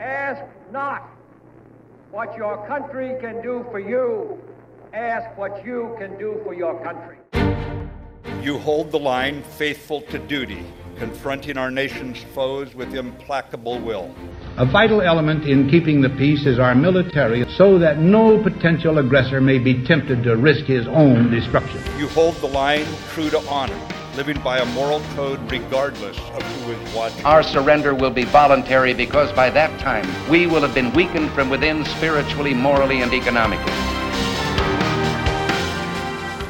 Ask not what your country can do for you. Ask what you can do for your country. You hold the line faithful to duty, confronting our nation's foes with implacable will. A vital element in keeping the peace is our military, so that no potential aggressor may be tempted to risk his own destruction. You hold the line true to honor, living by a moral code regardless of who is watching. Our surrender will be voluntary because by that time we will have been weakened from within spiritually, morally, and economically.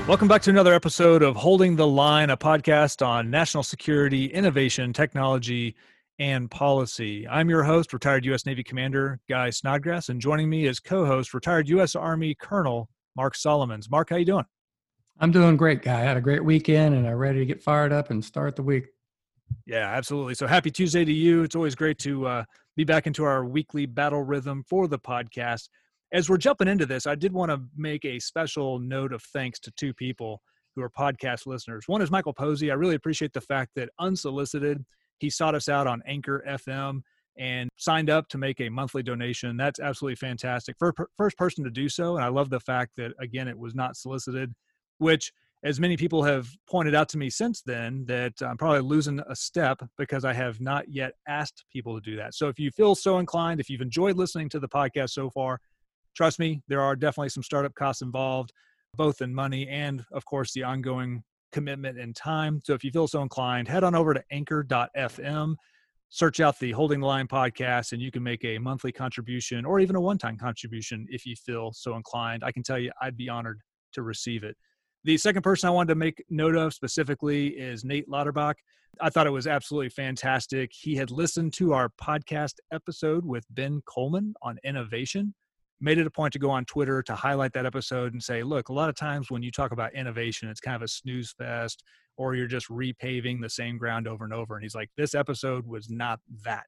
Welcome back to another episode of Holding the Line, a podcast on national security, innovation, technology, and policy. I'm your host, retired U.S. Navy Commander Guy Snodgrass, and joining me is co-host, retired U.S. Army Colonel Mark Solomons. Mark, how you doing? I'm doing great, Guy. I had a great weekend, and I'm ready to get fired up and start the week. Yeah, absolutely. So happy Tuesday to you. It's always great to uh, be back into our weekly battle rhythm for the podcast as we're jumping into this, I did want to make a special note of thanks to two people who are podcast listeners. One is Michael Posey. I really appreciate the fact that unsolicited, he sought us out on Anchor FM and signed up to make a monthly donation. That's absolutely fantastic. First person to do so. And I love the fact that, again, it was not solicited, which, as many people have pointed out to me since then, that I'm probably losing a step because I have not yet asked people to do that. So if you feel so inclined, if you've enjoyed listening to the podcast so far, trust me, there are definitely some startup costs involved, both in money and, of course, the ongoing commitment and time. So if you feel so inclined, head on over to anchor.fm, search out the Holding the Line podcast, and you can make a monthly contribution or even a one time contribution if you feel so inclined. I can tell you, I'd be honored to receive it. The second person I wanted to make note of specifically is Nate Lauterbach. I thought it was absolutely fantastic. He had listened to our podcast episode with Ben Coleman on innovation made it a point to go on Twitter to highlight that episode and say, look, a lot of times when you talk about innovation, it's kind of a snooze fest or you're just repaving the same ground over and over. And he's like, this episode was not that.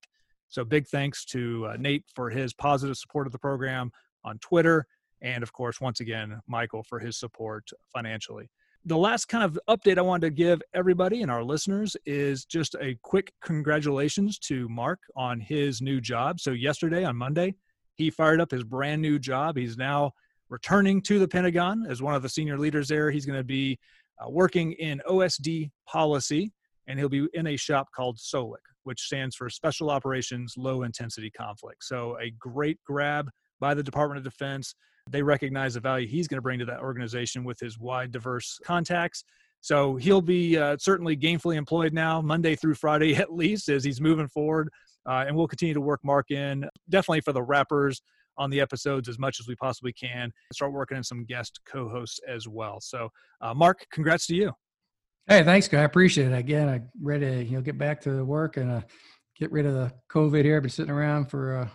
So big thanks to uh, Nate for his positive support of the program on Twitter. And of course, once again, Michael for his support financially. The last kind of update I wanted to give everybody and our listeners is just a quick congratulations to Mark on his new job. So, yesterday on Monday, he fired up his brand new job. He's now returning to the Pentagon as one of the senior leaders there. He's going to be uh, working in OSD policy, and he'll be in a shop called SOLIC, which stands for Special Operations Low Intensity Conflict. So, a great grab by the Department of Defense. They recognize the value he's going to bring to that organization with his wide, diverse contacts. So he'll be uh, certainly gainfully employed now, Monday through Friday at least, as he's moving forward uh, and we'll continue to work Mark in definitely for the wrappers on the episodes as much as we possibly can. Start working in some guest co-hosts as well. So, uh, Mark, congrats to you. Hey, thanks, guy. I appreciate it. Again, I'm ready to you know get back to work and uh, get rid of the COVID here. I've been sitting around for a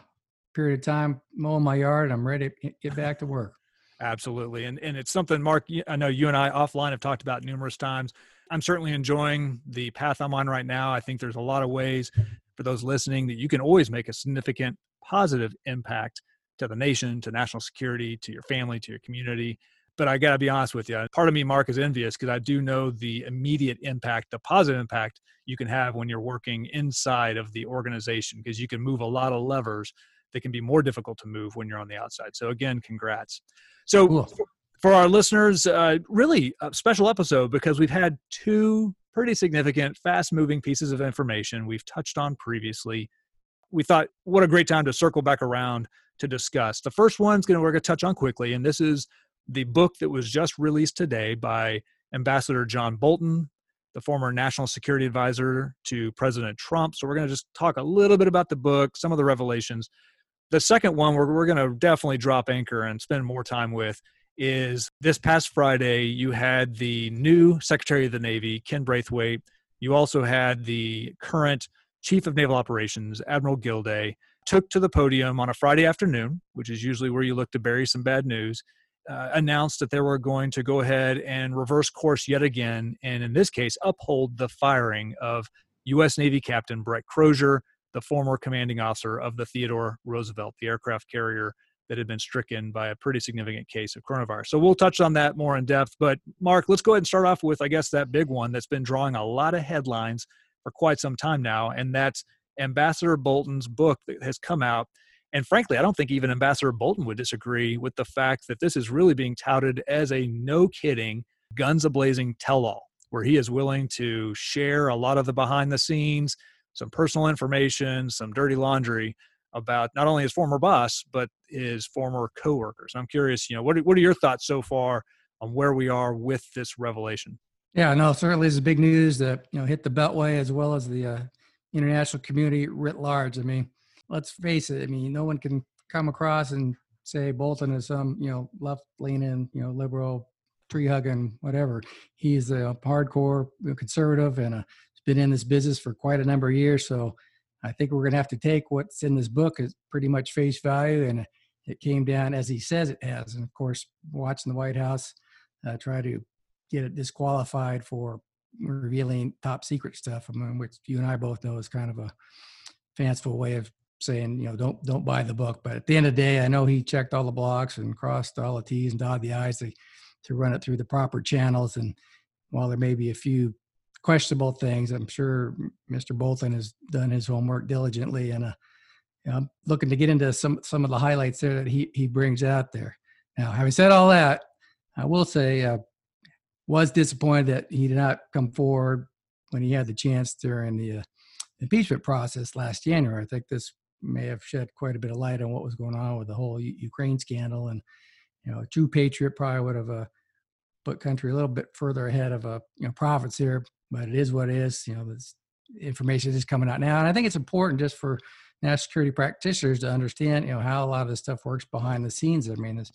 period of time mowing my yard. I'm ready to get back to work. Absolutely, and and it's something, Mark. I know you and I offline have talked about numerous times. I'm certainly enjoying the path I'm on right now. I think there's a lot of ways for those listening that you can always make a significant positive impact to the nation, to national security, to your family, to your community. But I got to be honest with you. Part of me, Mark, is envious because I do know the immediate impact, the positive impact you can have when you're working inside of the organization because you can move a lot of levers that can be more difficult to move when you're on the outside. So, again, congrats. So, cool. for our listeners, uh, really a special episode because we've had two pretty significant, fast moving pieces of information we've touched on previously. We thought, what a great time to circle back around to discuss. The first one's going to we're going to touch on quickly, and this is the book that was just released today by Ambassador John Bolton, the former national security advisor to President Trump. So we're going to just talk a little bit about the book, some of the revelations. The second one, we're, we're going to definitely drop anchor and spend more time with is this past Friday, you had the new Secretary of the Navy, Ken Braithwaite. You also had the current Chief of Naval Operations, Admiral Gilday, took to the podium on a Friday afternoon, which is usually where you look to bury some bad news, uh, announced that they were going to go ahead and reverse course yet again, and in this case, uphold the firing of U.S. Navy Captain Brett Crozier, the former commanding officer of the Theodore Roosevelt, the aircraft carrier that had been stricken by a pretty significant case of coronavirus. So we'll touch on that more in depth. But Mark, let's go ahead and start off with, I guess, that big one that's been drawing a lot of headlines for quite some time now, and that's Ambassador Bolton's book that has come out. And frankly, I don't think even Ambassador Bolton would disagree with the fact that this is really being touted as a no kidding, guns a blazing tell all, where he is willing to share a lot of the behind the scenes, some personal information, some dirty laundry about not only his former boss, but his former coworkers. I'm curious, you know, what are, what are your thoughts so far on where we are with this revelation? Yeah, no, certainly is big news that you know hit the Beltway as well as the uh, international community writ large. I mean, let's face it. I mean, no one can come across and say Bolton is some you know left leaning, you know, liberal, tree hugging, whatever. He's a hardcore conservative and a, been in this business for quite a number of years. So I think we're going to have to take what's in this book as pretty much face value, and it came down as he says it has. And of course, watching the White House uh, try to get it disqualified for revealing top secret stuff, I mean, which you and I both know is kind of a fanciful way of saying, you know, don't don't buy the book. But at the end of the day, I know he checked all the blocks and crossed all the T's and dotted the I's to, to run it through the proper channels. And while there may be a few questionable things, I'm sure Mr. Bolton has done his homework diligently, and uh, I'm looking to get into some some of the highlights there that he he brings out there. Now, having said all that, I will say uh, was disappointed that he did not come forward when he had the chance during the uh, impeachment process last January. I think this may have shed quite a bit of light on what was going on with the whole U- Ukraine scandal, and you know, a true patriot probably would have uh, put country a little bit further ahead of a you know profits here. But it is what it is. You know, this information is coming out now, and I think it's important just for national security practitioners to understand, you know, how a lot of this stuff works behind the scenes. I mean, it's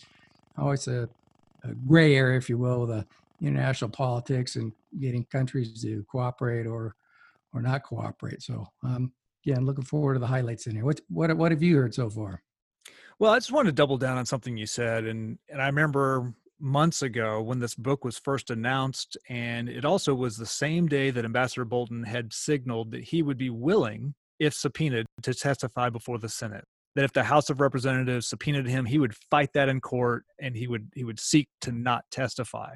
always a, a gray area, if you will, with the international politics and getting countries to cooperate or or not cooperate. So um, I'm looking forward to the highlights in here. What what what have you heard so far? Well, I just wanted to double down on something you said, and and I remember months ago when this book was first announced, and it also was the same day that Ambassador Bolton had signaled that he would be willing, if subpoenaed, to testify before the Senate. That if the House of Representatives subpoenaed him, he would fight that in court, and he would he would seek to not testify.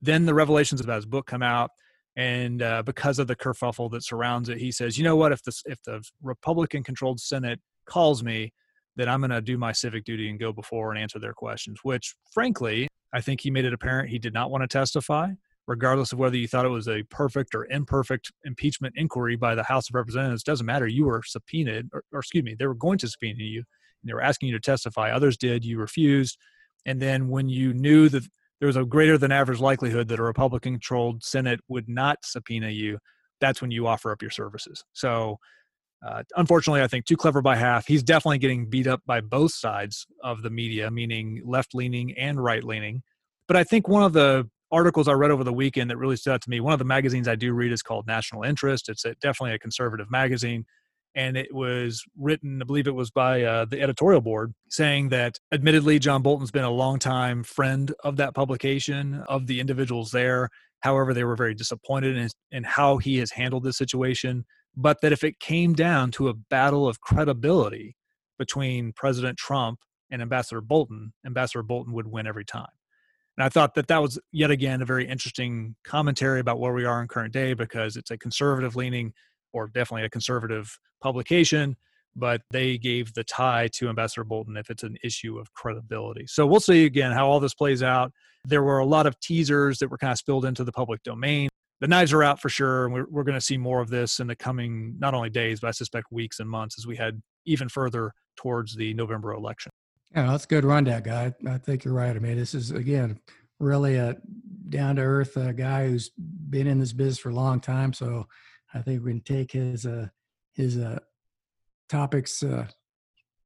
Then the revelations about his book come out, and uh, because of the kerfuffle that surrounds it, he says, "You know what? If the if the Republican-controlled Senate calls me, then I'm going to do my civic duty and go before and answer their questions." Which, frankly, I think he made it apparent he did not want to testify, regardless of whether you thought it was a perfect or imperfect impeachment inquiry by the House of Representatives. Doesn't matter. You were subpoenaed, or, or excuse me, they were going to subpoena you. And they were asking you to testify. Others did. You refused. And then when you knew that there was a greater than average likelihood that a Republican controlled Senate would not subpoena you, that's when you offer up your services. So, uh, unfortunately, I think too clever by half. He's definitely getting beat up by both sides of the media, meaning left leaning and right leaning. But I think one of the articles I read over the weekend that really stood out to me, one of the magazines I do read is called National Interest. It's a, definitely a conservative magazine and it was written, I believe it was by uh, the editorial board, saying that admittedly, John Bolton's been a longtime friend of that publication, of the individuals there. However, they were very disappointed in, in how he has handled this situation, but that if it came down to a battle of credibility between President Trump and Ambassador Bolton, Ambassador Bolton would win every time. And I thought that that was yet again a very interesting commentary about where we are in current day because it's a conservative leaning or definitely a conservative publication, but they gave the tie to Ambassador Bolton if it's an issue of credibility. So we'll see again how all this plays out. There were a lot of teasers that were kind of spilled into the public domain. The knives are out for sure. And we're, we're going to see more of this in the coming, not only days, but I suspect weeks and months as we head even further towards the November election. Yeah, that's a good rundown, guy. I think you're right. I mean, this is, again, really a down to earth uh, guy who's been in this business for a long time. So I think we can take his uh, his uh, topics uh,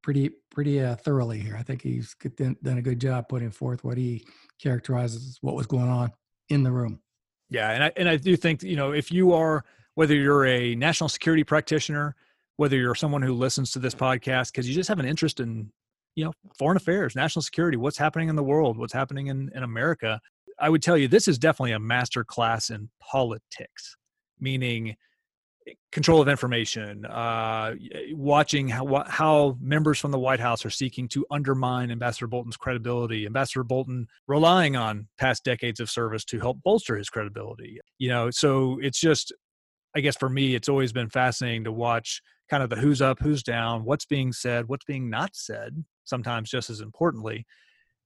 pretty pretty uh, thoroughly here. I think he's done a good job putting forth what he characterizes what was going on in the room. Yeah, and I and I do think you know if you are whether you're a national security practitioner, whether you're someone who listens to this podcast because you just have an interest in you know foreign affairs, national security, what's happening in the world, what's happening in in America. I would tell you this is definitely a master class in politics, meaning control of information, uh, watching how, how members from the White House are seeking to undermine Ambassador Bolton's credibility, Ambassador Bolton relying on past decades of service to help bolster his credibility. You know, so it's just, I guess for me, it's always been fascinating to watch kind of the who's up, who's down, what's being said, what's being not said, sometimes just as importantly,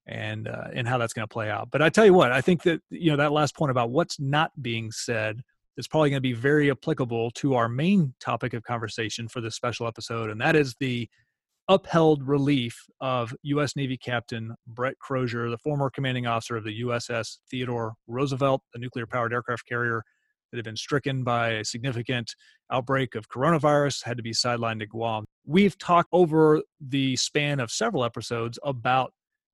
and uh, and how that's going to play out. But I tell you what, I think that you know that last point about what's not being said is probably going to be very applicable to our main topic of conversation for this special episode, and that is the upheld relief of U.S. Navy Captain Brett Crozier, the former commanding officer of the USS Theodore Roosevelt, a nuclear powered aircraft carrier that had been stricken by a significant outbreak of coronavirus, had to be sidelined to Guam. We've talked over the span of several episodes about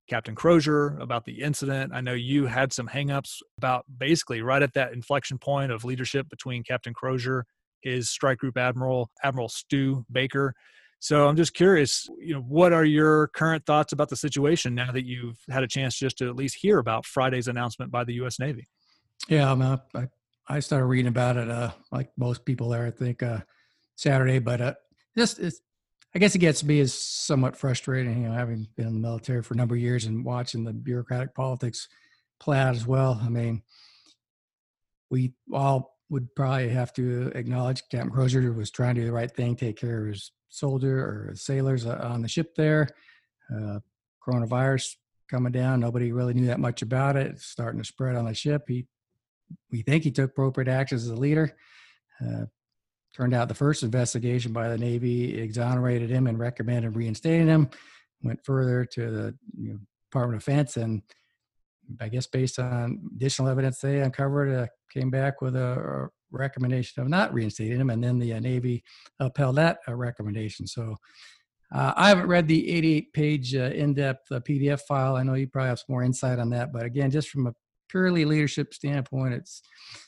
Captain Crozier, about the incident. I know you had some hangups about basically right at that inflection point of leadership between Captain Crozier, his strike group admiral, Admiral Stu Baker. So I'm just curious, you know, what are your current thoughts about the situation now that you've had a chance just to at least hear about Friday's announcement by the U.S. Navy? Yeah, I'm, uh, I I started reading about it, uh, like most people there, I think, uh, Saturday. But uh, just, it's, I guess it gets me is somewhat frustrating, you know, having been in the military for a number of years and watching the bureaucratic politics play out as well. I mean, we all would probably have to acknowledge Captain Crozier was trying to do the right thing, take care of his soldier or sailors uh, on the ship there. Uh, coronavirus coming down, nobody really knew that much about it. It's starting to spread on the ship. He, we think he took appropriate actions as a leader. Uh, turned out the first investigation by the Navy exonerated him and recommended reinstating him. Went further to the you know, Department of Defense, and I guess based on additional evidence they uncovered, uh, came back with a, recommendation of not reinstating him, and then the uh, Navy upheld that uh, recommendation. So uh, I haven't read the 88 page uh, in depth uh, PDF file. I know you probably have some more insight on that, but again, just from a purely leadership standpoint, it's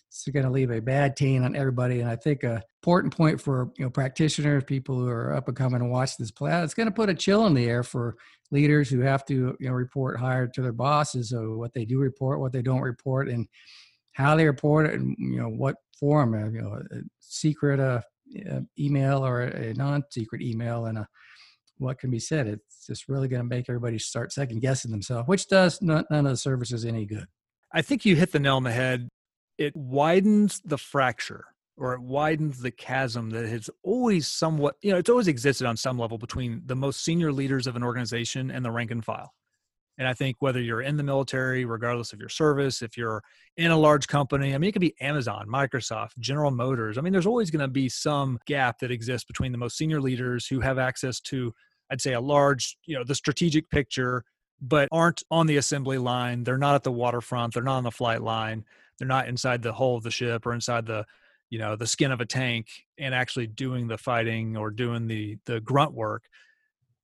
it's going to leave a bad taint on everybody. And I think a important point for you know practitioners, people who are up and coming and watch this play out, it's going to put a chill in the air for leaders who have to you know report higher to their bosses of what they do report, what they don't report, and how they report it, and you know what form, uh, you know, a secret uh, email or a non-secret email, and a, what can be said. It's just really going to make everybody start second guessing themselves, which does none of the services any good. I think you hit the nail on the head. It widens the fracture or it widens the chasm that has always somewhat, you know, it's always existed on some level between the most senior leaders of an organization and the rank and file. And I think whether you're in the military, regardless of your service, if you're in a large company, I mean, it could be Amazon, Microsoft, General Motors. I mean, there's always going to be some gap that exists between the most senior leaders who have access to, I'd say, a large, you know, the strategic picture, but aren't on the assembly line. They're not at the waterfront. They're not on the flight line. They're not inside the hull of the ship or inside the, you know, the skin of a tank and actually doing the fighting or doing the the grunt work.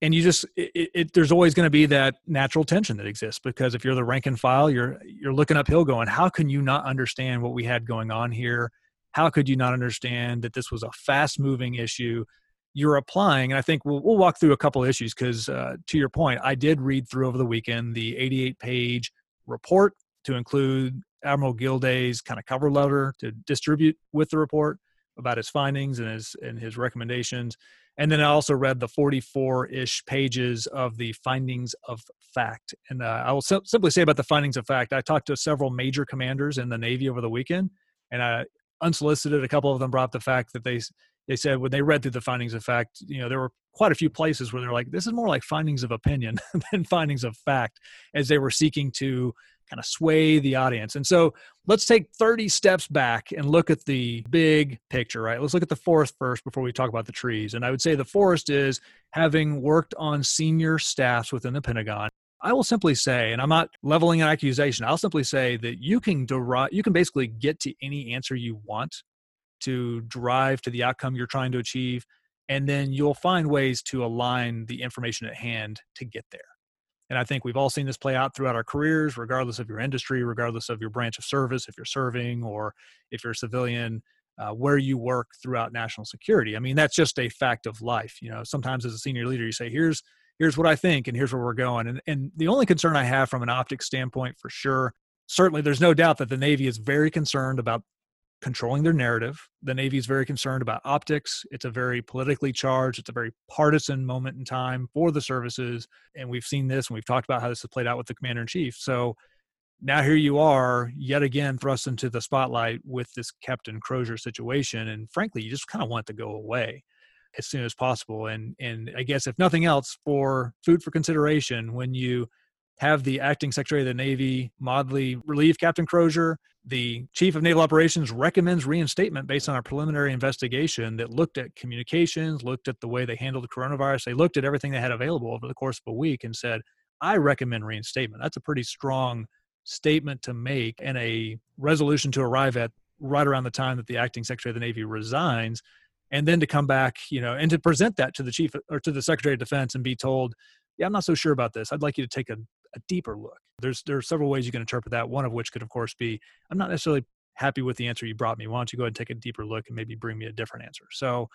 And you just it, it, there's always going to be that natural tension that exists because if you're the rank and file you're you're looking uphill going how can you not understand what we had going on here? How could you not understand that this was a fast moving issue? You're applying and i think we'll, we'll walk through a couple issues because uh, to your point i did read through over the weekend the 88 page report to include admiral gilday's kind of cover letter to distribute with the report about his findings and his and his recommendations and then I also read the 44 ish pages of the findings of fact. And uh, I will sim- simply say about the findings of fact, I talked to several major commanders in the Navy over the weekend, and I unsolicited, a couple of them brought up the fact that they they said when they read through the findings of fact, you know, there were quite a few places where they're like, this is more like findings of opinion than findings of fact, as they were seeking to kind of sway the audience. And so let's take 30 steps back and look at the big picture, right? Let's look at the forest first before we talk about the trees. And I would say the forest is having worked on senior staffs within the Pentagon. I will simply say, and I'm not leveling an accusation, I'll simply say that you can derive, you can basically get to any answer you want to drive to the outcome you're trying to achieve. And then you'll find ways to align the information at hand to get there. And I think we've all seen this play out throughout our careers, regardless of your industry, regardless of your branch of service, if you're serving or if you're a civilian, uh, where you work throughout national security. I mean, that's just a fact of life. You know, sometimes as a senior leader, you say, "Here's here's what I think, and here's where we're going." And and the only concern I have from an optics standpoint, for sure, certainly, there's no doubt that the Navy is very concerned about controlling their narrative. The Navy is very concerned about optics. It's a very politically charged, it's a very partisan moment in time for the services. And we've seen this and we've talked about how this has played out with the commander in chief. So now here you are, yet again thrust into the spotlight with this Captain Crozier situation. And frankly, you just kind of want it to go away. as soon as possible. And and I guess if nothing else, for food for consideration, when you have the acting secretary of the Navy, Modly, relieve Captain Crozier. The chief of naval operations recommends reinstatement based on a preliminary investigation that looked at communications, looked at the way they handled the coronavirus. They looked at everything they had available over the course of a week and said, I recommend reinstatement. That's a pretty strong statement to make and a resolution to arrive at right around the time that the acting secretary of the Navy resigns. And then to come back, you know, and to present that to the chief or to the secretary of defense and be told, yeah, I'm not so sure about this. I'd like you to take a, a deeper look. There's there are several ways you can interpret that. One of which could, of course, be I'm not necessarily happy with the answer you brought me. Why don't you go ahead and take a deeper look and maybe bring me a different answer? So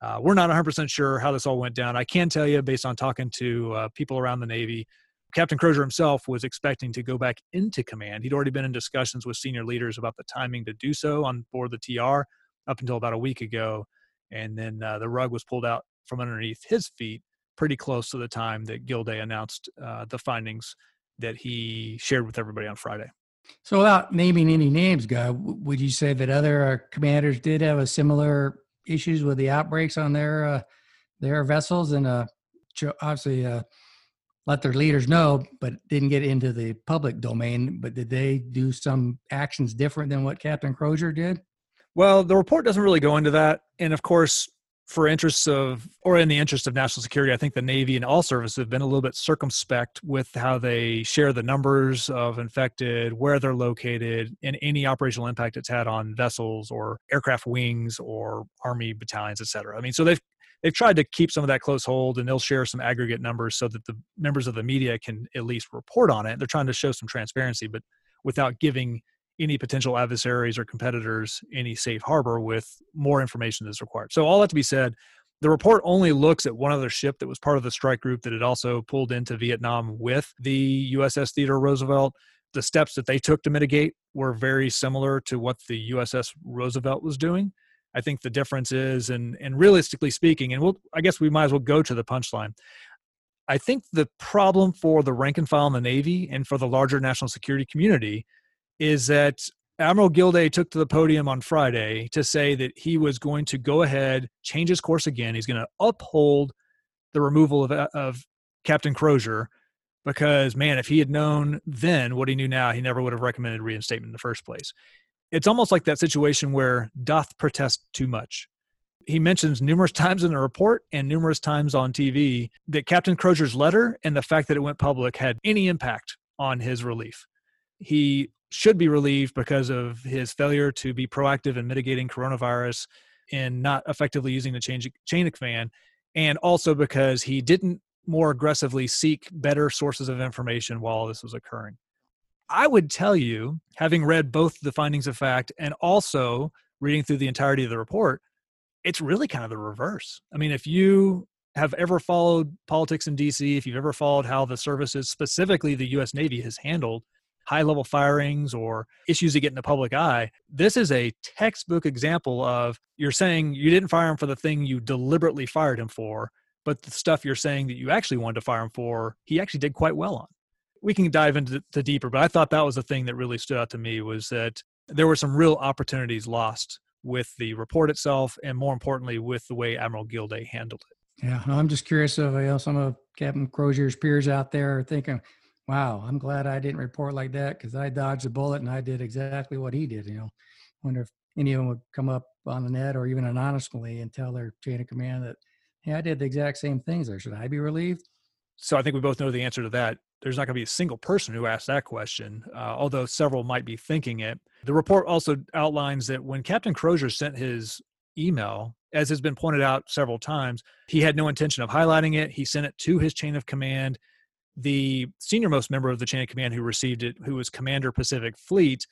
uh, we're not 100% sure how this all went down. I can tell you, based on talking to uh, people around the Navy, Captain Crozier himself was expecting to go back into command. He'd already been in discussions with senior leaders about the timing to do so on board the TR up until about a week ago. And then uh, the rug was pulled out from underneath his feet pretty close to the time that Gilday announced uh, the findings that he shared with everybody on Friday. So, without naming any names, Guy, would you say that other uh, commanders did have a similar issues with the outbreaks on their uh, their vessels, and uh, obviously uh, let their leaders know, but didn't get into the public domain? But did they do some actions different than what Captain Crozier did? Well, the report doesn't really go into that, and of course, for interests of or in the interest of national security, I think the Navy and all services have been a little bit circumspect with how they share the numbers of infected, where they're located, and any operational impact it's had on vessels or aircraft wings or army battalions, et cetera. I mean, so they've they've tried to keep some of that close hold and they'll share some aggregate numbers so that the members of the media can at least report on it. They're trying to show some transparency, but without giving any potential adversaries or competitors any safe harbor with more information that's required. So all that to be said, the report only looks at one other ship that was part of the strike group that had also pulled into Vietnam with the USS Theodore Roosevelt. The steps that they took to mitigate were very similar to what the USS Roosevelt was doing. I think the difference is, and and realistically speaking, and we'll I guess we might as well go to the punchline. I think the problem for the rank and file in the Navy and for the larger national security community is that Admiral Gilday took to the podium on Friday to say that he was going to go ahead, change his course again. He's going to uphold the removal of, of Captain Crozier because, man, if he had known then what he knew now, he never would have recommended reinstatement in the first place. It's almost like that situation where doth protest too much. He mentions numerous times in the report and numerous times on TV that Captain Crozier's letter and the fact that it went public had any impact on his relief. He should be relieved because of his failure to be proactive in mitigating coronavirus and not effectively using the chain, chain of command, and also because he didn't more aggressively seek better sources of information while this was occurring. I would tell you, having read both the findings of fact and also reading through the entirety of the report, it's really kind of the reverse. I mean, if you have ever followed politics in DC, if you've ever followed how the services, specifically the US Navy, has handled high level firings or issues that get in the public eye. This is a textbook example of you're saying you didn't fire him for the thing you deliberately fired him for, but the stuff you're saying that you actually wanted to fire him for, he actually did quite well on. We can dive into the deeper, but I thought that was the thing that really stood out to me was that there were some real opportunities lost with the report itself, and more importantly, with the way Admiral Gilday handled it. Yeah, I'm just curious if you know, some of Captain Crozier's peers out there are thinking, wow, I'm glad I didn't report like that because I dodged a bullet and I did exactly what he did. You know, wonder if any of them would come up on the net or even anonymously and tell their chain of command that, hey, I did the exact same things. Or should I be relieved? So I think we both know the answer to that. There's not going to be a single person who asked that question, uh, although several might be thinking it. The report also outlines that when Captain Crozier sent his email, as has been pointed out several times, he had no intention of highlighting it. He sent it to his chain of command the senior most member of the chain of command who received it, who was Commander Pacific Fleet,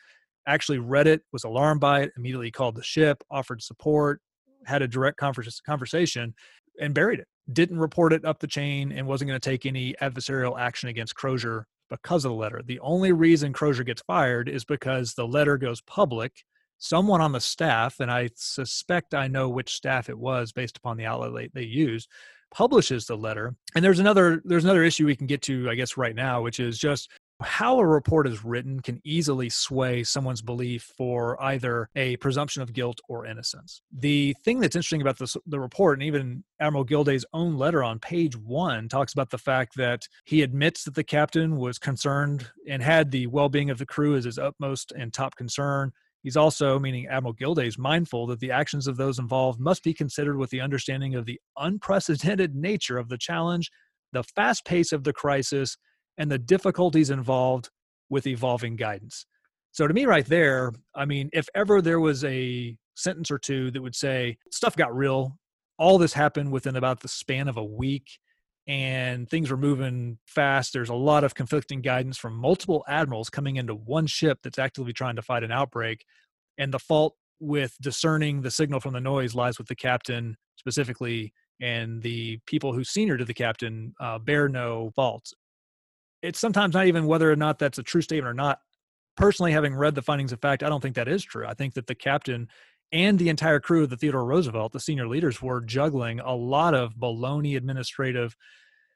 actually read it, was alarmed by it, immediately called the ship, offered support, had a direct conversation, and buried it. Didn't report it up the chain and wasn't going to take any adversarial action against Crozier because of the letter. The only reason Crozier gets fired is because the letter goes public. Someone on the staff, and I suspect I know which staff it was based upon the outlet they used, publishes the letter and there's another there's another issue we can get to i guess right now which is just how a report is written can easily sway someone's belief for either a presumption of guilt or innocence. The thing that's interesting about this, the report, and even Admiral Gilday's own letter on page one, talks about the fact that he admits that the captain was concerned and had the well being of the crew as his utmost and top concern. He's also, meaning Admiral Gilday, is mindful that the actions of those involved must be considered with the understanding of the unprecedented nature of the challenge, the fast pace of the crisis, and the difficulties involved with evolving guidance. So, to me, right there, I mean, if ever there was a sentence or two that would say stuff got real, all this happened within about the span of a week, and things were moving fast. There's a lot of conflicting guidance from multiple admirals coming into one ship that's actively trying to fight an outbreak. And the fault with discerning the signal from the noise lies with the captain specifically, and the people who senior to the captain uh, bear no faults. It's sometimes not even whether or not that's a true statement or not. Personally, having read the findings of fact, I don't think that is true. I think that the captain and the entire crew of the Theodore Roosevelt, the senior leaders, were juggling a lot of baloney administrative.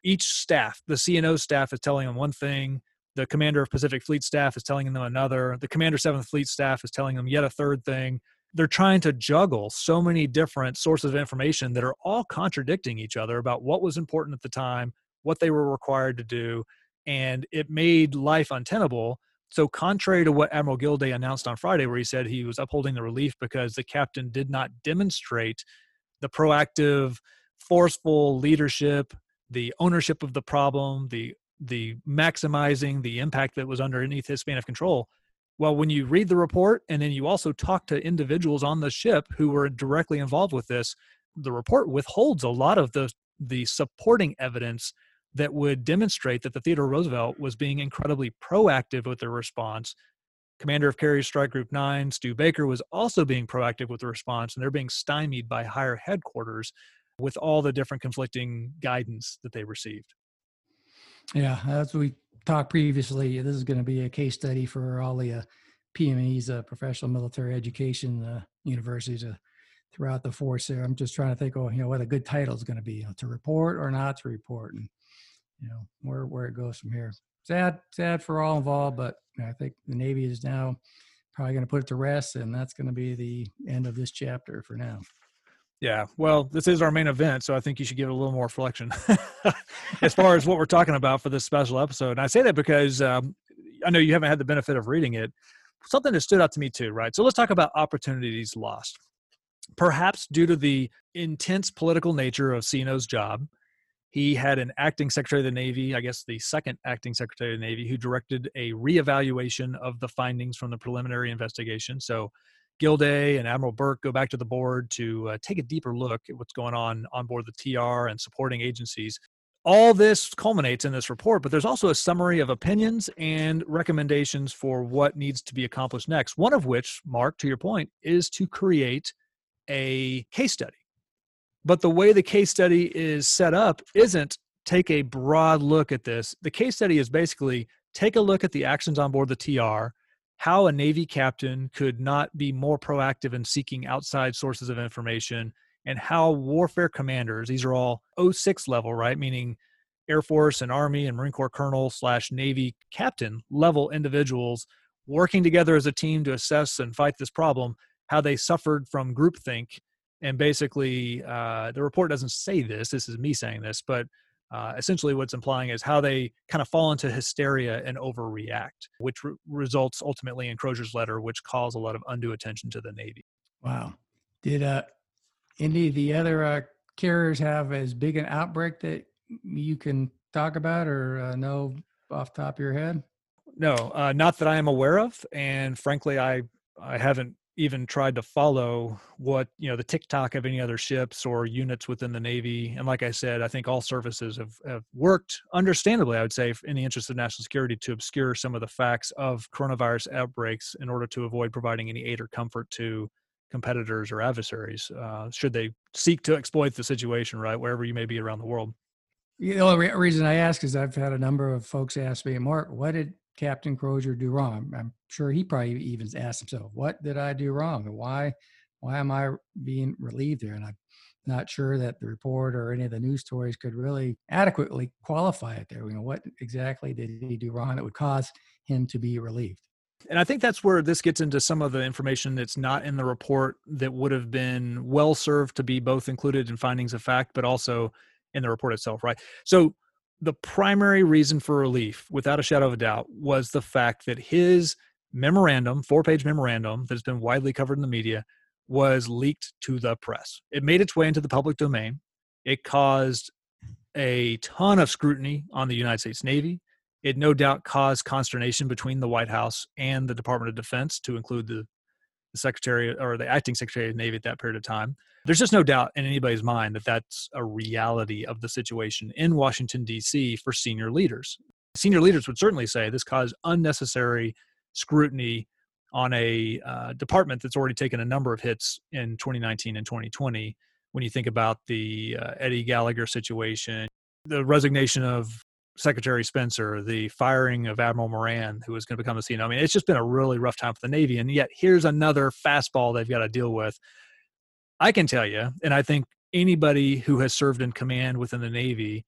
Each staff, the CNO staff is telling them one thing, the commander of Pacific Fleet staff is telling them another, the commander 7th Fleet staff is telling them yet a third thing. They're trying to juggle so many different sources of information that are all contradicting each other about what was important at the time, what they were required to do, and it made life untenable so, contrary to what Admiral Gilday announced on Friday, where he said he was upholding the relief because the captain did not demonstrate the proactive, forceful leadership, the ownership of the problem, the the maximizing the impact that was underneath his span of control. Well, when you read the report and then you also talk to individuals on the ship who were directly involved with this, the report withholds a lot of the the supporting evidence that would demonstrate that the Theodore Roosevelt was being incredibly proactive with their response. Commander of Carrier Strike Group 9, Stu Baker, was also being proactive with the response, and they're being stymied by higher headquarters with all the different conflicting guidance that they received. Yeah, as we talked previously, this is going to be a case study for all the uh, PMEs, uh, professional military education uh, universities uh, throughout the force. There, I'm just trying to think, oh, you know, what a good title is going to be, you know, to report or not to report. And you know where where it goes from here. Sad, sad for all involved, but I think the Navy is now probably going to put it to rest, and that's going to be the end of this chapter for now. Yeah, well, this is our main event, so I think you should give it a little more reflection as far as what we're talking about for this special episode. And I say that because um, I know you haven't had the benefit of reading it. Something that stood out to me too, right? So let's talk about opportunities lost. Perhaps due to the intense political nature of CNO's job, he had an acting secretary of the Navy, I guess the second acting secretary of the Navy, who directed a reevaluation of the findings from the preliminary investigation. So Gilday and Admiral Burke go back to the board to uh, take a deeper look at what's going on on board the TR and supporting agencies. All this culminates in this report, but there's also a summary of opinions and recommendations for what needs to be accomplished next. One of which, Mark, to your point, is to create a case study but the way the case study is set up isn't take a broad look at this. The case study is basically take a look at the actions on board the TR, how a Navy captain could not be more proactive in seeking outside sources of information, and how warfare commanders, these are all 06 level, right? Meaning Air Force and Army and Marine Corps colonel slash Navy captain level individuals working together as a team to assess and fight this problem, how they suffered from groupthink and basically uh, the report doesn't say this this is me saying this but uh, essentially what's implying is how they kind of fall into hysteria and overreact which re- results ultimately in crozier's letter which calls a lot of undue attention to the navy. Wow. Did uh, any of the other uh, carriers have as big an outbreak that you can talk about or uh, know off top of your head? No uh, not that i am aware of and frankly i i haven't even tried to follow what you know the tick-tock of any other ships or units within the Navy. And like I said, I think all services have, have worked, understandably, I would say, in the interest of national security, to obscure some of the facts of coronavirus outbreaks in order to avoid providing any aid or comfort to competitors or adversaries, uh, should they seek to exploit the situation, right, wherever you may be around the world. The only reason I ask is I've had a number of folks ask me, Mark, what did Captain Crozier do wrong? I'm, sure he probably even asked himself, "What did I do wrong? Why, why am I being relieved there?" And I'm not sure that the report or any of the news stories could really adequately qualify it there. You know, what exactly did he do wrong that would cause him to be relieved? And I think that's where this gets into some of the information that's not in the report that would have been well served to be both included in findings of fact, but also in the report itself, right? So the primary reason for relief, without a shadow of a doubt, was the fact that his memorandum, four page memorandum that's been widely covered in the media, was leaked to the press. It made its way into the public domain. It caused a ton of scrutiny on the United States Navy. It no doubt caused consternation between the White House and the Department of Defense, to include the, the Secretary or the acting Secretary of the Navy at that period of time. There's just no doubt in anybody's mind that that's a reality of the situation in Washington, D.C. for senior leaders. Senior leaders would certainly say this caused unnecessary scrutiny on a uh, department that's already taken a number of hits in 2019 and 2020. When you think about the uh, Eddie Gallagher situation, the resignation of Secretary Spencer, the firing of Admiral Moran, who was going to become the CNO. I mean, it's just been a really rough time for the Navy. And yet, here's another fastball they've got to deal with. I can tell you, and I think anybody who has served in command within the Navy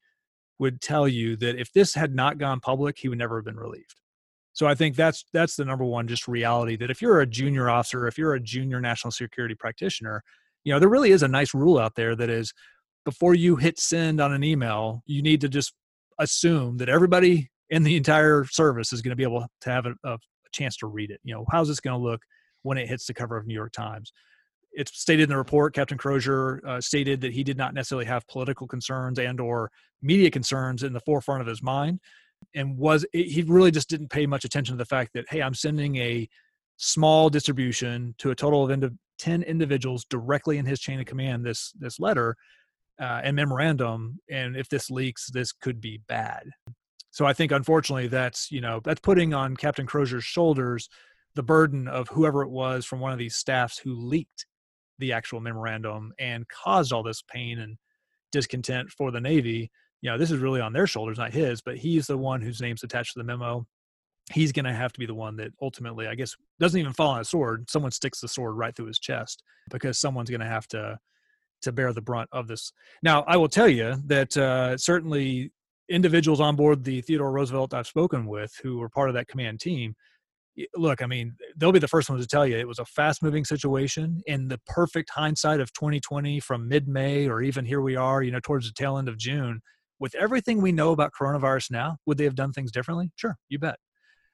would tell you that if this had not gone public, he would never have been relieved. So I think that's that's the number one just reality that if you're a junior officer, if you're a junior national security practitioner, you know, there really is a nice rule out there that is before you hit send on an email, you need to just assume that everybody in the entire service is going to be able to have a, a chance to read it. You know, how's this going to look when it hits the cover of New York Times? It's stated in the report. Captain Crozier uh, stated that he did not necessarily have political concerns and or media concerns in the forefront of his mind and was he really just didn't pay much attention to the fact that hey i'm sending a small distribution to a total of ind- 10 individuals directly in his chain of command this this letter uh, and memorandum and if this leaks this could be bad so i think unfortunately that's you know that's putting on captain crozier's shoulders the burden of whoever it was from one of these staffs who leaked the actual memorandum and caused all this pain and discontent for the navy you know, this is really on their shoulders, not his, but he's the one whose name's attached to the memo. He's going to have to be the one that ultimately, I guess, doesn't even fall on a sword. Someone sticks the sword right through his chest because someone's going to have to to bear the brunt of this. Now, I will tell you that uh, certainly individuals on board the Theodore Roosevelt I've spoken with who were part of that command team look, I mean, they'll be the first ones to tell you it was a fast moving situation. In the perfect hindsight of 2020 from mid May or even here we are, you know, towards the tail end of June, with everything we know about coronavirus now, would they have done things differently? Sure, you bet.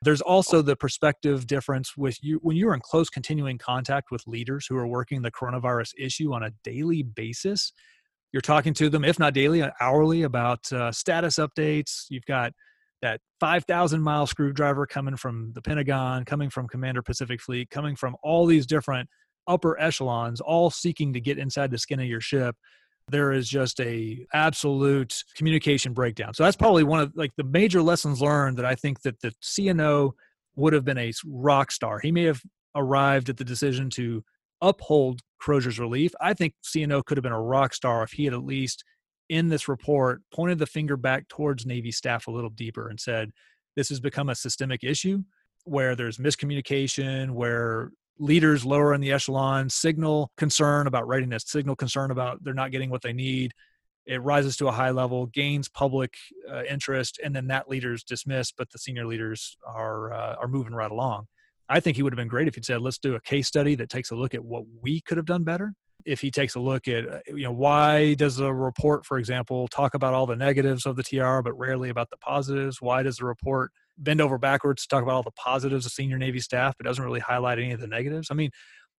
There's also the perspective difference with you when you're in close continuing contact with leaders who are working the coronavirus issue on a daily basis. You're talking to them, if not daily, uh, hourly, about uh, status updates. You've got that 5,000 mile screwdriver coming from the Pentagon, coming from Commander Pacific Fleet, coming from all these different upper echelons, all seeking to get inside the skin of your ship there is just a absolute communication breakdown. So that's probably one of like the major lessons learned that I think that the CNO would have been a rock star. He may have arrived at the decision to uphold Crozier's relief. I think CNO could have been a rock star if he had at least in this report pointed the finger back towards Navy staff a little deeper and said, this has become a systemic issue where there's miscommunication, where leaders lower in the echelon signal concern about readiness, signal concern about they're not getting what they need. It rises to a high level, gains public uh, interest, and then that leader's dismissed, but the senior leaders are uh, are moving right along. I think he would have been great if he'd said, "Let's do a case study that takes a look at what we could have done better." If he takes a look at, uh, you know, why does the report, for example, talk about all the negatives of the TR but rarely about the positives? Why does the report bend over backwards to talk about all the positives of senior Navy staff, but doesn't really highlight any of the negatives. I mean,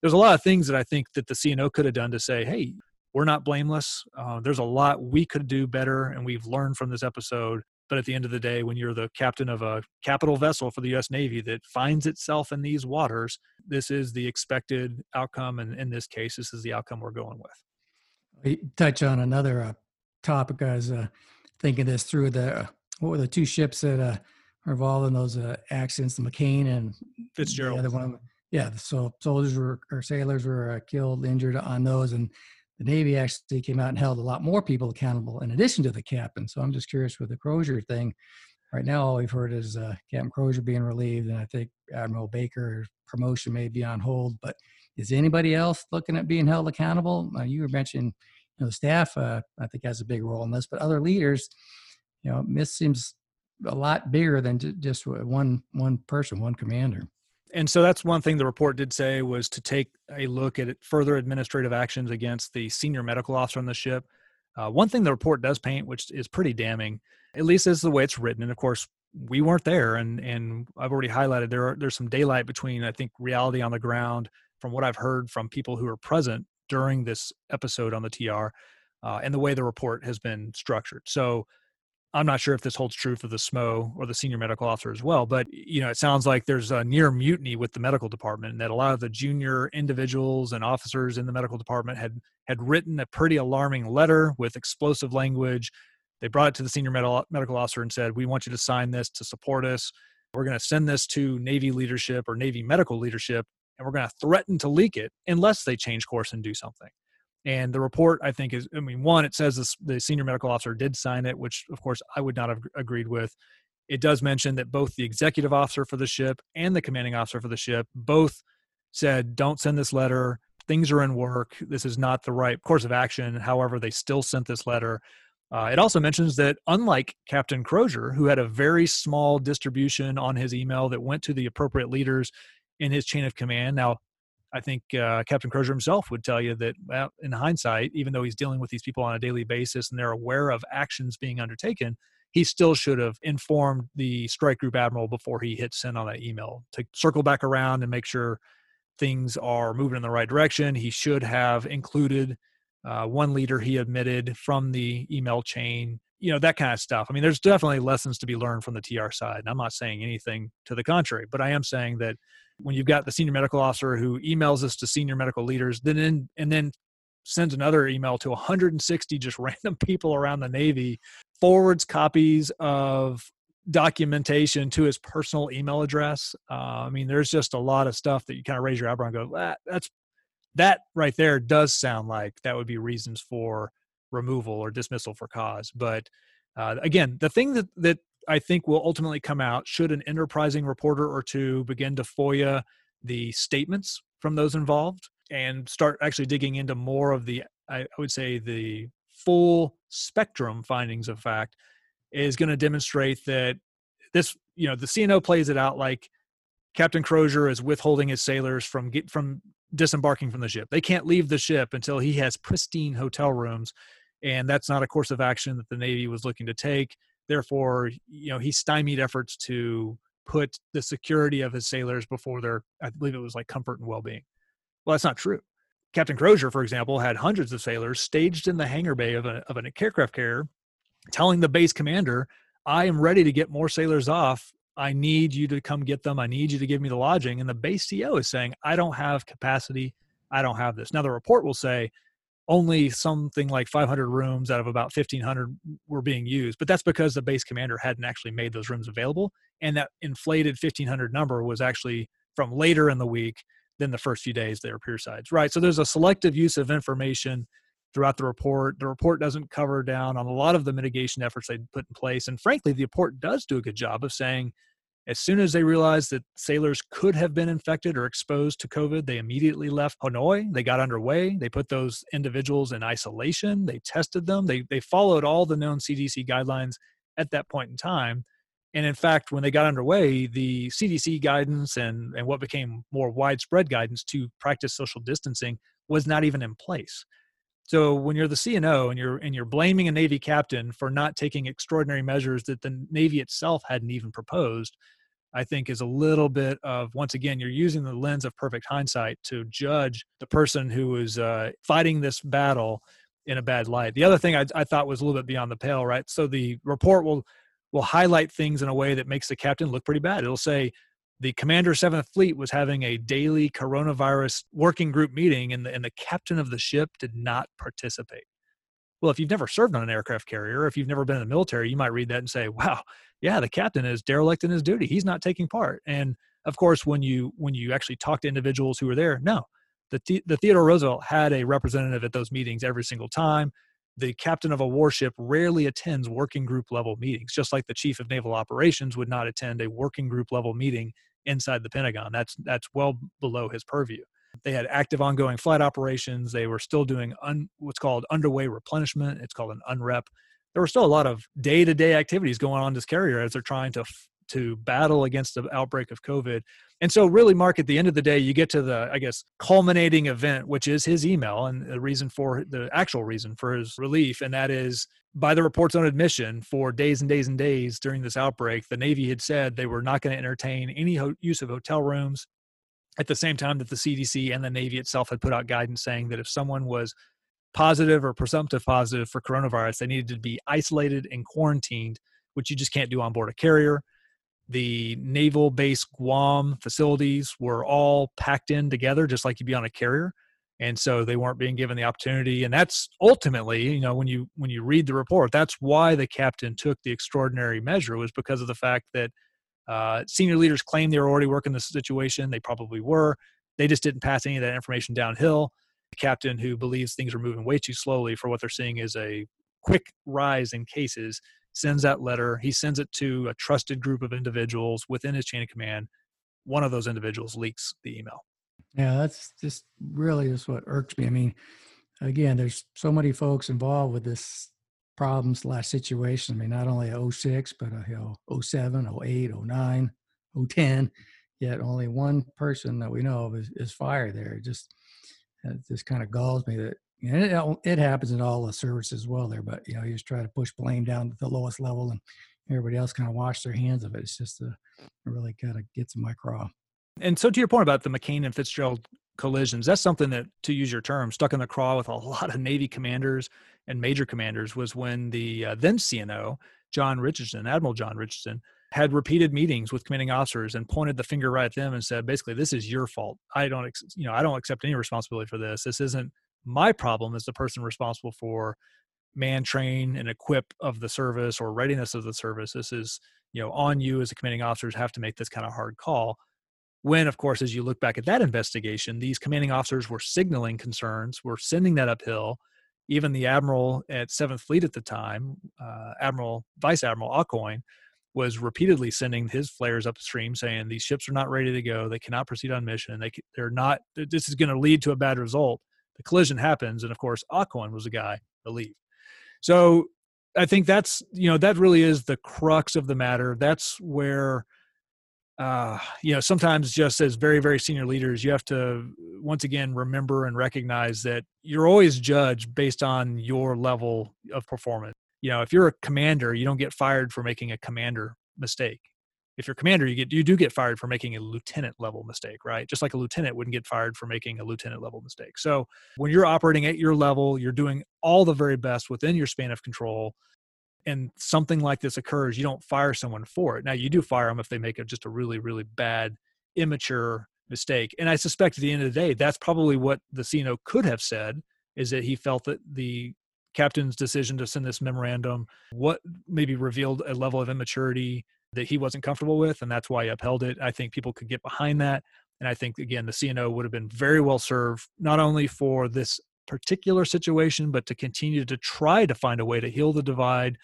there's a lot of things that I think that the CNO could have done to say, hey, we're not blameless. Uh, there's a lot we could do better, and we've learned from this episode. But at the end of the day, when you're the captain of a capital vessel for the U.S. Navy that finds itself in these waters, this is the expected outcome. And in this case, this is the outcome we're going with. We touch on another uh, topic. I was uh, thinking this through the what were the two ships that uh, are involved in those uh, accidents, the McCain and Fitzgerald. The other one, yeah. So soldiers were or sailors were uh, killed, injured on those, and the Navy actually came out and held a lot more people accountable in addition to the captain. So I'm just curious with the Crozier thing. Right now, all we've heard is uh, Captain Crozier being relieved, and I think Admiral Baker's promotion may be on hold. But is anybody else looking at being held accountable? Uh, you were mentioning you know, staff, uh, I think, has a big role in this, but other leaders, you know, this seems a lot bigger than just one one person, one commander. And so that's one thing the report did say was to take a look at further administrative actions against the senior medical officer on the ship. Uh, one thing the report does paint, which is pretty damning, at least is the way it's written. And of course, we weren't there, and and I've already highlighted there. Are, there's some daylight between I think reality on the ground from what I've heard from people who are present during this episode on the TR, uh, and the way the report has been structured. So I'm not sure if this holds true for the SMO or the senior medical officer as well, but you know, it sounds like there's a near mutiny with the medical department, and that a lot of the junior individuals and officers in the medical department had had written a pretty alarming letter with explosive language. They brought it to the senior medical medical officer and said, "We want you to sign this to support us. We're going to send this to Navy leadership or Navy medical leadership, and we're going to threaten to leak it unless they change course and do something." And the report, I think, is I mean, one, it says this, the senior medical officer did sign it, which of course I would not have agreed with. It does mention that both the executive officer for the ship and the commanding officer for the ship both said, don't send this letter. Things are in work. This is not the right course of action. However, they still sent this letter. Uh, it also mentions that unlike Captain Crozier, who had a very small distribution on his email that went to the appropriate leaders in his chain of command. Now, I think uh, Captain Crozier himself would tell you that, well, in hindsight, even though he's dealing with these people on a daily basis and they're aware of actions being undertaken, he still should have informed the strike group admiral before he hit send on that email to circle back around and make sure things are moving in the right direction. He should have included uh, one leader he admitted from the email chain, you know, that kind of stuff. I mean, there's definitely lessons to be learned from the TR side. And I'm not saying anything to the contrary, but I am saying that when you've got the senior medical officer who emails this to senior medical leaders, then in, and then sends another email to 160 just random people around the Navy, forwards copies of documentation to his personal email address. Uh, I mean, there's just a lot of stuff that you kind of raise your eyebrow and go, ah, "That's that right there." Does sound like that would be reasons for removal or dismissal for cause. But uh, again, the thing that that I think will ultimately come out should an enterprising reporter or two begin to FOIA the statements from those involved and start actually digging into more of the, I would say, the full spectrum findings of fact is going to demonstrate that this, you know, the CNO plays it out like Captain Crozier is withholding his sailors from get from disembarking from the ship. They can't leave the ship until he has pristine hotel rooms, and that's not a course of action that the Navy was looking to take. Therefore, you know, he stymied efforts to put the security of his sailors before their, I believe it was like comfort and well being. Well, that's not true. Captain Crozier, for example, had hundreds of sailors staged in the hangar bay of, a, of an aircraft carrier, telling the base commander, I am ready to get more sailors off. I need you to come get them. I need you to give me the lodging. And the base CO is saying, I don't have capacity. I don't have this. Now, the report will say, only something like 500 rooms out of about 1500 were being used but that's because the base commander hadn't actually made those rooms available and that inflated 1500 number was actually from later in the week than the first few days they were pier sides right? So there's a selective use of information throughout the report. The report doesn't cover down on a lot of the mitigation efforts they put in place and frankly the report does do a good job of saying as soon as they realized that sailors could have been infected or exposed to COVID, they immediately left Hanoi. They got underway. They put those individuals in isolation. They tested them. They, they followed all the known CDC guidelines at that point in time. And in fact, when they got underway, the CDC guidance and, and what became more widespread guidance to practice social distancing was not even in place. So when you're the CNO and you're and you're blaming a Navy captain for not taking extraordinary measures that the Navy itself hadn't even proposed, I think is a little bit of once again you're using the lens of perfect hindsight to judge the person who is uh, fighting this battle in a bad light. The other thing I, I thought was a little bit beyond the pale, right? So the report will will highlight things in a way that makes the captain look pretty bad. It'll say the commander 7th fleet was having a daily coronavirus working group meeting and the, and the captain of the ship did not participate. Well if you've never served on an aircraft carrier if you've never been in the military you might read that and say wow yeah the captain is derelict in his duty. He's not taking part. And of course when you when you actually talk to individuals who were there no. The, the theodore roosevelt had a representative at those meetings every single time the captain of a warship rarely attends working group level meetings, just like the chief of naval operations would not attend a working group level meeting inside the Pentagon. That's that's well below his purview. They had active ongoing flight operations. They were still doing un, what's called underway replenishment. It's called an unrep. There were still a lot of day to day activities going on this carrier as they're trying to to battle against the outbreak of COVID. And so, really, Mark, at the end of the day, you get to the, I guess, culminating event, which is his email and the reason for the actual reason for his relief. And that is by the report's own admission, for days and days and days during this outbreak, the Navy had said they were not going to entertain any ho- use of hotel rooms. At the same time that the CDC and the Navy itself had put out guidance saying that if someone was positive or presumptive positive for coronavirus, they needed to be isolated and quarantined, which you just can't do on board a carrier the naval base Guam facilities were all packed in together, just like you'd be on a carrier. And so they weren't being given the opportunity. And that's ultimately, you know, when you when you read the report, that's why the captain took the extraordinary measure was because of the fact that uh, senior leaders claimed they were already working the situation. They probably were. They just didn't pass any of that information downhill. The captain, who believes things are moving way too slowly for what they're seeing is a quick rise in cases, sends that letter. He sends it to a trusted group of individuals within his chain of command. One of those individuals leaks the email. Yeah, that's just really is what irks me. I mean, again, there's so many folks involved with this problem slash situation. I mean, not only 06, but uh, you know, 07, 08, 09, 010, yet only one person that we know of is, is fired there. It just, it just kind of galls me that and it, it happens in all the services as well there, but you know, you just try to push blame down to the lowest level and everybody else kind of wash their hands of it. It's just a, it really kind of gets in my craw. And so to your point about the McCain and Fitzgerald collisions, that's something that, to use your term, stuck in the craw with a lot of Navy commanders and major commanders was when the uh, then CNO, John Richardson, Admiral John Richardson, had repeated meetings with commanding officers and pointed the finger right at them and said, basically, this is your fault. I don't, you know, I don't accept any responsibility for this. This isn't my problem as the person responsible for man train and equip of the service or readiness of the service this is you know on you as the commanding officers have to make this kind of hard call. When of course as you look back at that investigation these commanding officers were signaling concerns were sending that uphill. Even the admiral at seventh fleet at the time uh, admiral vice admiral Aucoin, was repeatedly sending his flares upstream saying these ships are not ready to go. They cannot proceed on mission. They, they're not this is going to lead to a bad result the collision happens, and of course, Aucoin was the guy to leave. So I think that's you know that really is the crux of the matter. That's where uh, you know sometimes just as very very senior leaders, you have to once again remember and recognize that you're always judged based on your level of performance. You know, if you're a commander, you don't get fired for making a commander mistake if you're commander you get you do get fired for making a lieutenant level mistake right? Just like a lieutenant wouldn't get fired for making a lieutenant level mistake. So when you're operating at your level you're doing all the very best within your span of control and something like this occurs you don't fire someone for it. Now you do fire them if they make a, just a really really bad immature mistake and i suspect at the end of the day that's probably what the CNO could have said is that he felt that the captain's decision to send this memorandum what maybe revealed a level of immaturity that he wasn't comfortable with, and that's why he upheld it. I think people could get behind that. And I think, again, the CNO would have been very well served, not only for this particular situation, but to continue to try to find a way to heal the divide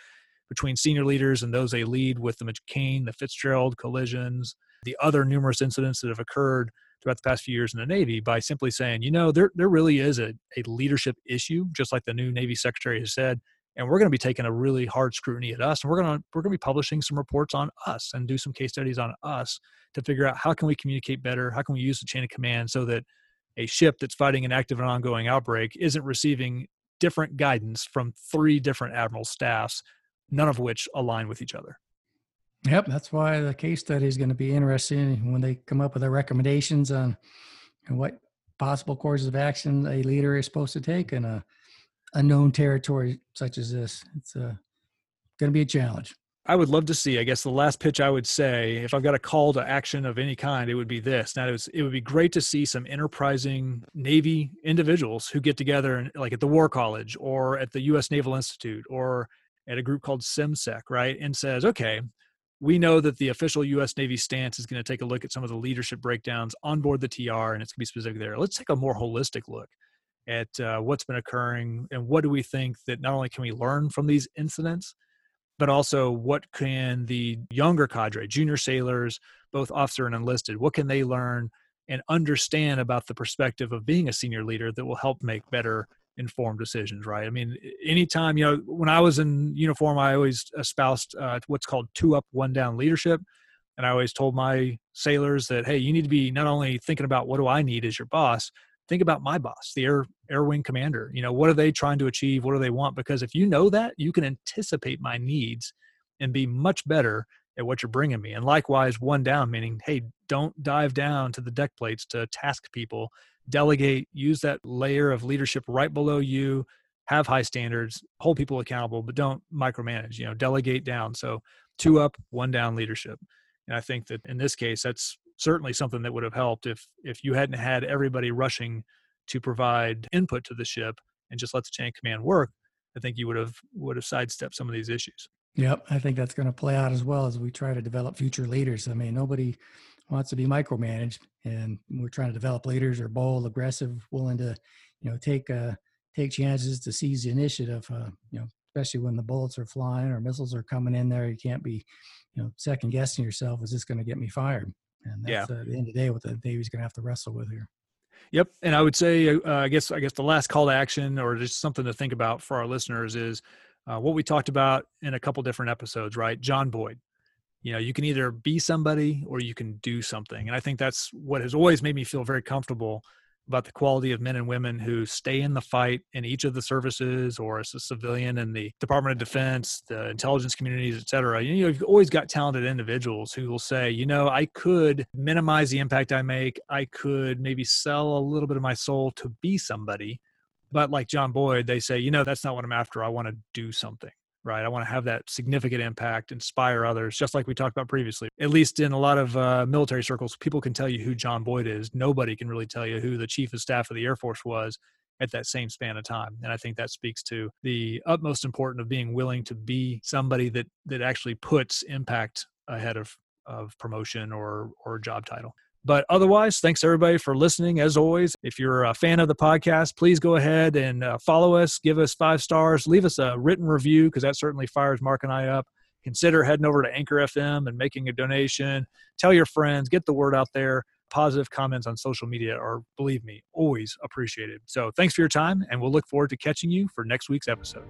between senior leaders and those they lead with the McCain, the Fitzgerald collisions, the other numerous incidents that have occurred throughout the past few years in the Navy by simply saying, you know, there, there really is a, a leadership issue, just like the new Navy Secretary has said and we're going to be taking a really hard scrutiny at us and we're going to we're going to be publishing some reports on us and do some case studies on us to figure out how can we communicate better how can we use the chain of command so that a ship that's fighting an active and ongoing outbreak isn't receiving different guidance from three different admiral staffs none of which align with each other. Yep that's why the case study is going to be interesting when they come up with their recommendations on what possible courses of action a leader is supposed to take and a unknown territory such as this. It's uh, going to be a challenge. I would love to see. I guess the last pitch I would say, if I've got a call to action of any kind, it would be this. Now, it, was, it would be great to see some enterprising Navy individuals who get together, and like at the War College or at the U.S. Naval Institute or at a group called CIMSEC, right? And says, okay, we know that the official U.S. Navy stance is going to take a look at some of the leadership breakdowns on board the TR, and it's going to be specific there. Let's take a more holistic look at uh, what's been occurring and what do we think that not only can we learn from these incidents but also what can the younger cadre junior sailors both officer and enlisted what can they learn and understand about the perspective of being a senior leader that will help make better informed decisions right? I mean anytime you know when i was in uniform i always espoused uh, what's called two up one down leadership. And i always told my sailors that hey you need to be not only thinking about what do i need as your boss think about my boss the air air wing commander you know what are they trying to achieve what do they want because if you know that you can anticipate my needs and be much better at what you're bringing me and likewise one down meaning hey don't dive down to the deck plates to task people delegate, use that layer of leadership right below you, have high standards, hold people accountable, but don't micromanage, you know, delegate down. So two up, one down leadership. And I think that in this case, that's certainly something that would have helped if if you hadn't had everybody rushing to provide input to the ship and just let the chain of command work. I think you would have would have sidestepped some of these issues. Yep, I think that's going to play out as well as we try to develop future leaders. I mean, nobody wants to be micromanaged, and we're trying to develop leaders are bold, aggressive, willing to, you know, take uh, take chances to seize the initiative. Uh, you know, especially when the bullets are flying or missiles are coming in there, you can't be, you know, second guessing yourself. Is this going to get me fired? And that's yeah. uh, the end of the day what the Navy's going to have to wrestle with here. Yep, and I would say, uh, I guess, I guess the last call to action, or just something to think about for our listeners, is uh, what we talked about in a couple different episodes. Right, John Boyd you know you can either be somebody or you can do something and i think that's what has always made me feel very comfortable about the quality of men and women who stay in the fight in each of the services or as a civilian in the department of defense the intelligence communities et cetera. You know you've always got talented individuals who will say you know i could minimize the impact i make. I could maybe sell a little bit of my soul to be somebody. But like john boyd they say you know that's not what i'm after. I want to do something right? I want to have that significant impact, inspire others, just like we talked about previously. At least in a lot of uh, military circles, people can tell you who John Boyd is. Nobody can really tell you who the chief of staff of the Air Force was at that same span of time. And I think that speaks to the utmost importance of being willing to be somebody that that actually puts impact ahead of of promotion or or job title. But otherwise, thanks everybody for listening. As always, if you're a fan of the podcast, please go ahead and uh, follow us, give us five stars, leave us a written review because that certainly fires Mark and I up. Consider heading over to Anchor FM and making a donation. Tell your friends, get the word out there. Positive comments on social media are, believe me, always appreciated. So thanks for your time, and we'll look forward to catching you for next week's episode.